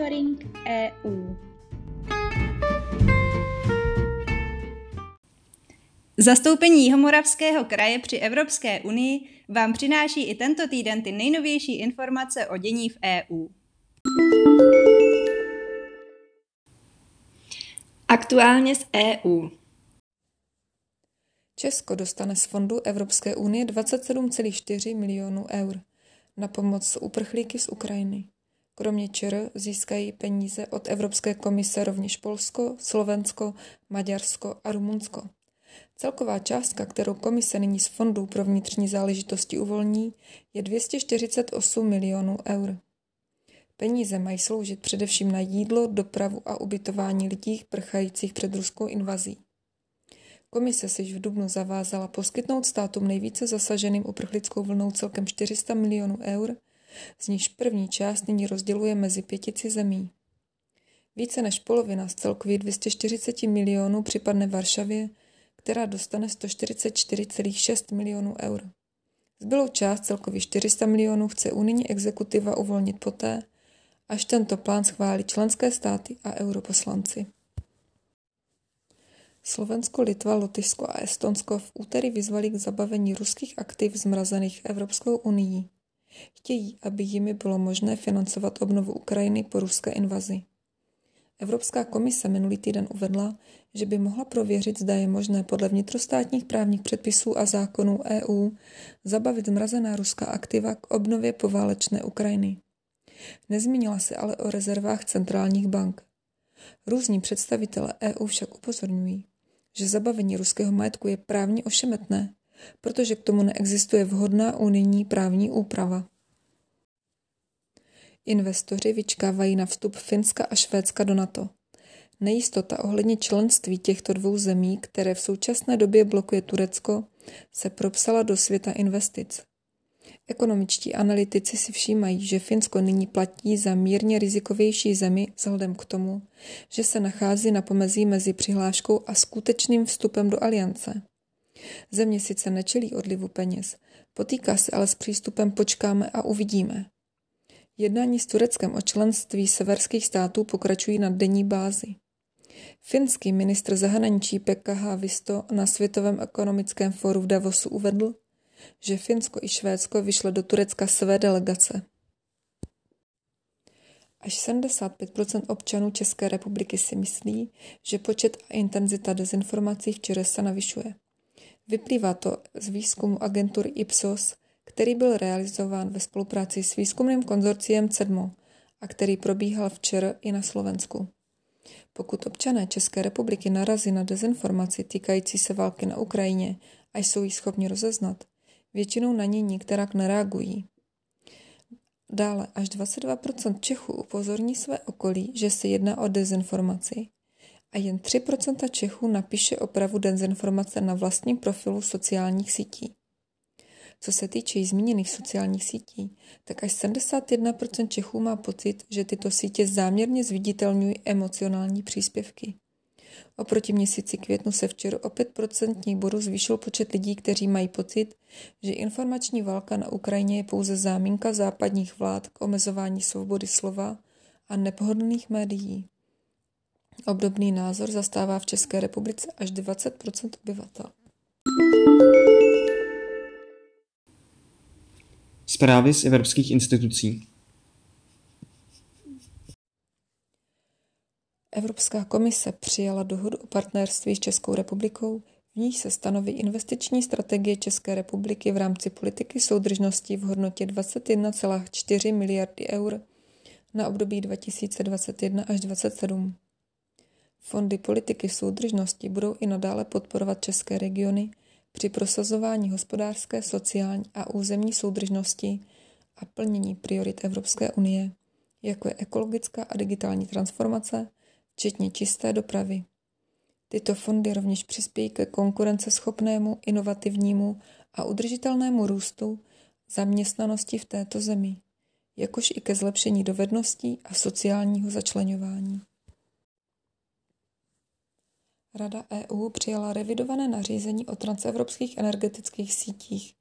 Monitoring EU. Zastoupení Jihomoravského kraje při Evropské unii vám přináší i tento týden ty nejnovější informace o dění v EU. Aktuálně z EU. Česko dostane z fondu Evropské unie 27,4 milionů eur na pomoc uprchlíky z Ukrajiny. Kromě ČR získají peníze od Evropské komise rovněž Polsko, Slovensko, Maďarsko a Rumunsko. Celková částka, kterou komise nyní z Fondu pro vnitřní záležitosti uvolní, je 248 milionů eur. Peníze mají sloužit především na jídlo, dopravu a ubytování lidí prchajících před ruskou invazí. Komise se již v Dubnu zavázala poskytnout státům nejvíce zasaženým uprchlickou vlnou celkem 400 milionů eur, z níž první část nyní rozděluje mezi pětici zemí. Více než polovina z celkových 240 milionů připadne Varšavě, která dostane 144,6 milionů eur. Zbylou část celkových 400 milionů chce unijní exekutiva uvolnit poté, až tento plán schválí členské státy a europoslanci. Slovensko, Litva, Lotyšsko a Estonsko v úterý vyzvali k zabavení ruských aktiv zmrazených Evropskou unii. Chtějí, aby jimi bylo možné financovat obnovu Ukrajiny po ruské invazi. Evropská komise minulý týden uvedla, že by mohla prověřit, zda je možné podle vnitrostátních právních předpisů a zákonů EU zabavit zmrazená ruská aktiva k obnově poválečné Ukrajiny. Nezmínila se ale o rezervách centrálních bank. Různí představitelé EU však upozorňují, že zabavení ruského majetku je právně ošemetné, protože k tomu neexistuje vhodná unijní právní úprava. Investoři vyčkávají na vstup Finska a Švédska do NATO. Nejistota ohledně členství těchto dvou zemí, které v současné době blokuje Turecko, se propsala do světa investic. Ekonomičtí analytici si všímají, že Finsko nyní platí za mírně rizikovější zemi vzhledem k tomu, že se nachází na pomezí mezi přihláškou a skutečným vstupem do aliance. Země sice nečelí odlivu peněz, potýká se ale s přístupem počkáme a uvidíme. Jednání s Tureckem o členství severských států pokračují na denní bázi. Finský ministr zahraničí Pekka Haavisto na Světovém ekonomickém fóru v Davosu uvedl, že Finsko i Švédsko vyšle do Turecka své delegace. Až 75 občanů České republiky si myslí, že počet a intenzita dezinformací v se navyšuje. Vyplývá to z výzkumu agentury Ipsos, který byl realizován ve spolupráci s výzkumným konzorciem CEDMO a který probíhal včera i na Slovensku. Pokud občané České republiky narazí na dezinformaci týkající se války na Ukrajině a jsou ji schopni rozeznat, většinou na ní nikterak nereagují. Dále až 22% Čechů upozorní své okolí, že se jedná o dezinformaci a jen 3% Čechů napíše opravu dezinformace na vlastním profilu sociálních sítí. Co se týče zmíněných sociálních sítí, tak až 71% Čechů má pocit, že tyto sítě záměrně zviditelňují emocionální příspěvky. Oproti měsíci květnu se včera o 5% bodů zvýšil počet lidí, kteří mají pocit, že informační válka na Ukrajině je pouze záminka západních vlád k omezování svobody slova a nepohodlných médií. Obdobný názor zastává v České republice až 20% obyvatel. Zprávy z evropských institucí Evropská komise přijala dohodu o partnerství s Českou republikou, v níž se stanoví investiční strategie České republiky v rámci politiky soudržnosti v hodnotě 21,4 miliardy eur na období 2021 až 2027. Fondy politiky soudržnosti budou i nadále podporovat české regiony při prosazování hospodářské, sociální a územní soudržnosti a plnění priorit Evropské unie, jako je ekologická a digitální transformace, včetně čisté dopravy. Tyto fondy rovněž přispějí ke konkurenceschopnému, inovativnímu a udržitelnému růstu zaměstnanosti v této zemi, jakož i ke zlepšení dovedností a sociálního začlenování. Rada EU přijala revidované nařízení o transevropských energetických sítích.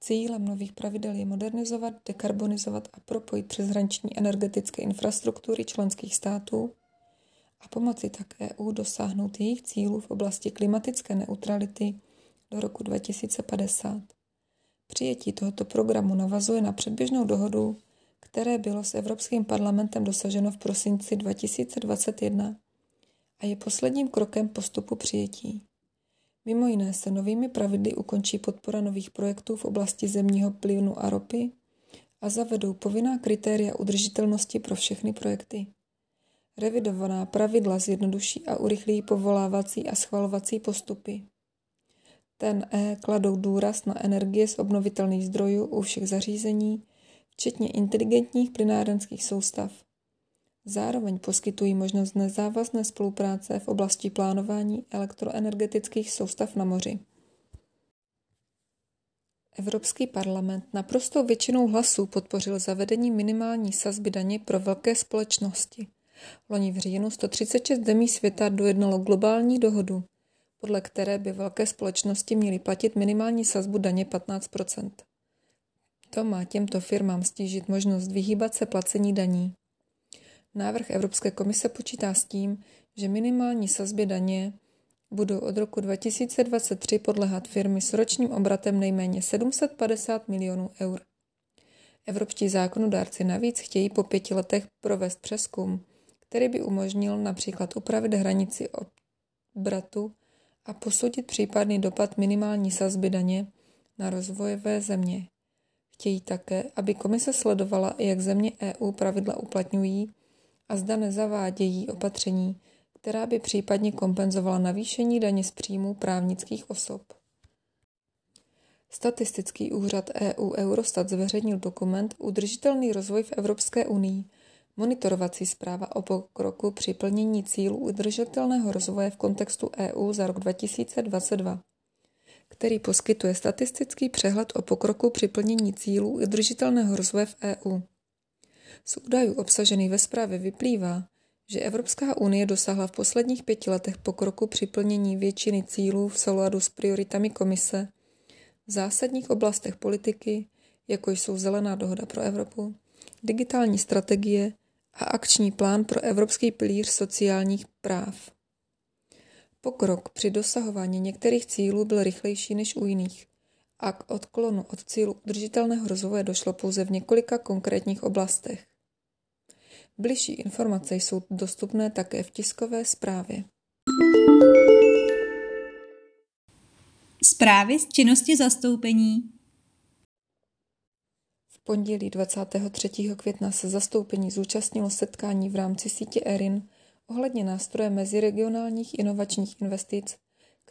Cílem nových pravidel je modernizovat, dekarbonizovat a propojit přeshraniční energetické infrastruktury členských států a pomoci tak EU dosáhnout jejich cílů v oblasti klimatické neutrality do roku 2050. Přijetí tohoto programu navazuje na předběžnou dohodu, které bylo s Evropským parlamentem dosaženo v prosinci 2021 a je posledním krokem postupu přijetí. Mimo jiné se novými pravidly ukončí podpora nových projektů v oblasti zemního plynu a ropy a zavedou povinná kritéria udržitelnosti pro všechny projekty. Revidovaná pravidla zjednoduší a urychlí povolávací a schvalovací postupy. Ten E kladou důraz na energie z obnovitelných zdrojů u všech zařízení, včetně inteligentních plynárenských soustav. Zároveň poskytují možnost nezávazné spolupráce v oblasti plánování elektroenergetických soustav na moři. Evropský parlament naprostou většinou hlasů podpořil zavedení minimální sazby daně pro velké společnosti. Loni v říjnu 136 zemí světa dojednalo globální dohodu, podle které by velké společnosti měly platit minimální sazbu daně 15% To má těmto firmám stížit možnost vyhýbat se placení daní. Návrh Evropské komise počítá s tím, že minimální sazbě daně budou od roku 2023 podlehat firmy s ročním obratem nejméně 750 milionů eur. Evropští zákonodárci navíc chtějí po pěti letech provést přeskum, který by umožnil například upravit hranici obratu a posoudit případný dopad minimální sazby daně na rozvojové země. Chtějí také, aby komise sledovala, jak země EU pravidla uplatňují a zda nezavádějí opatření, která by případně kompenzovala navýšení daně z příjmů právnických osob. Statistický úřad EU Eurostat zveřejnil dokument Udržitelný rozvoj v Evropské unii, monitorovací zpráva o pokroku při plnění cílů udržitelného rozvoje v kontextu EU za rok 2022, který poskytuje statistický přehled o pokroku při plnění cílů udržitelného rozvoje v EU. Z údajů obsažených ve zprávě vyplývá, že Evropská unie dosáhla v posledních pěti letech pokroku při plnění většiny cílů v souladu s prioritami komise v zásadních oblastech politiky, jako jsou Zelená dohoda pro Evropu, digitální strategie a akční plán pro Evropský pilíř sociálních práv. Pokrok při dosahování některých cílů byl rychlejší než u jiných a k odklonu od cílu udržitelného rozvoje došlo pouze v několika konkrétních oblastech. Bližší informace jsou dostupné také v tiskové zprávě. Zprávy z činnosti zastoupení V pondělí 23. května se zastoupení zúčastnilo setkání v rámci sítě ERIN ohledně nástroje meziregionálních inovačních investic,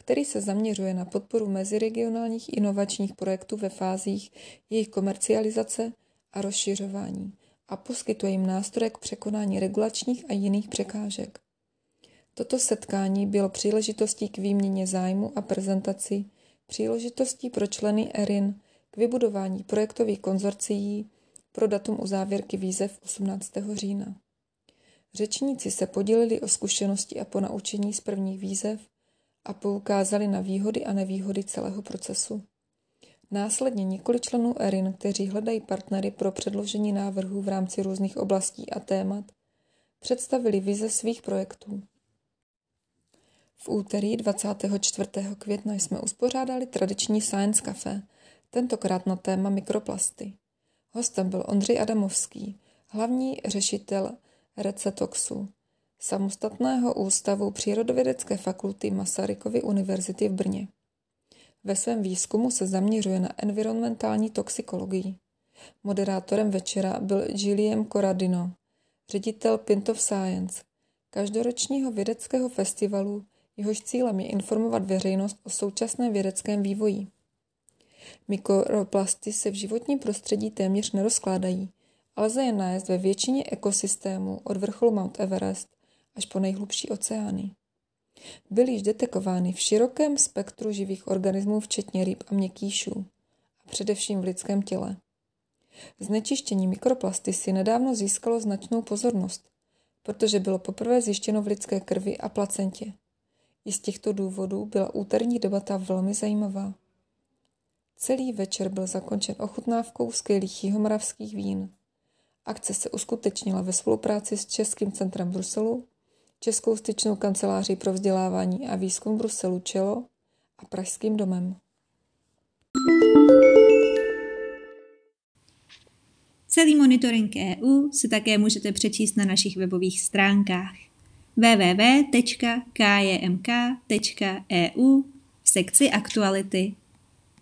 který se zaměřuje na podporu meziregionálních inovačních projektů ve fázích jejich komercializace a rozšiřování a poskytuje jim nástroje k překonání regulačních a jiných překážek. Toto setkání bylo příležitostí k výměně zájmu a prezentaci, příležitostí pro členy ERIN k vybudování projektových konzorcií pro datum uzávěrky výzev 18. října. Řečníci se podělili o zkušenosti a ponaučení z prvních výzev a poukázali na výhody a nevýhody celého procesu. Následně několik členů ERIN, kteří hledají partnery pro předložení návrhů v rámci různých oblastí a témat, představili vize svých projektů. V úterý 24. května jsme uspořádali tradiční Science Café, tentokrát na téma mikroplasty. Hostem byl Ondřej Adamovský, hlavní řešitel Recetoxu, samostatného ústavu Přírodovědecké fakulty Masarykovy univerzity v Brně. Ve svém výzkumu se zaměřuje na environmentální toxikologii. Moderátorem večera byl Gilliam Corradino, ředitel Pint of Science, každoročního vědeckého festivalu, jehož cílem je informovat veřejnost o současném vědeckém vývoji. Mikroplasty se v životním prostředí téměř nerozkládají, ale lze je nalézt ve většině ekosystémů od vrcholu Mount Everest až po nejhlubší oceány. Byly již detekovány v širokém spektru živých organismů, včetně ryb a měkkýšů, a především v lidském těle. Znečištění mikroplasty si nedávno získalo značnou pozornost, protože bylo poprvé zjištěno v lidské krvi a placentě. I z těchto důvodů byla úterní debata velmi zajímavá. Celý večer byl zakončen ochutnávkou skvělých jihomoravských vín. Akce se uskutečnila ve spolupráci s Českým centrem Bruselu, Českou styčnou kanceláří pro vzdělávání a výzkum Bruselu Čelo a Pražským domem. Celý monitoring EU si také můžete přečíst na našich webových stránkách www.kjmk.eu v sekci aktuality.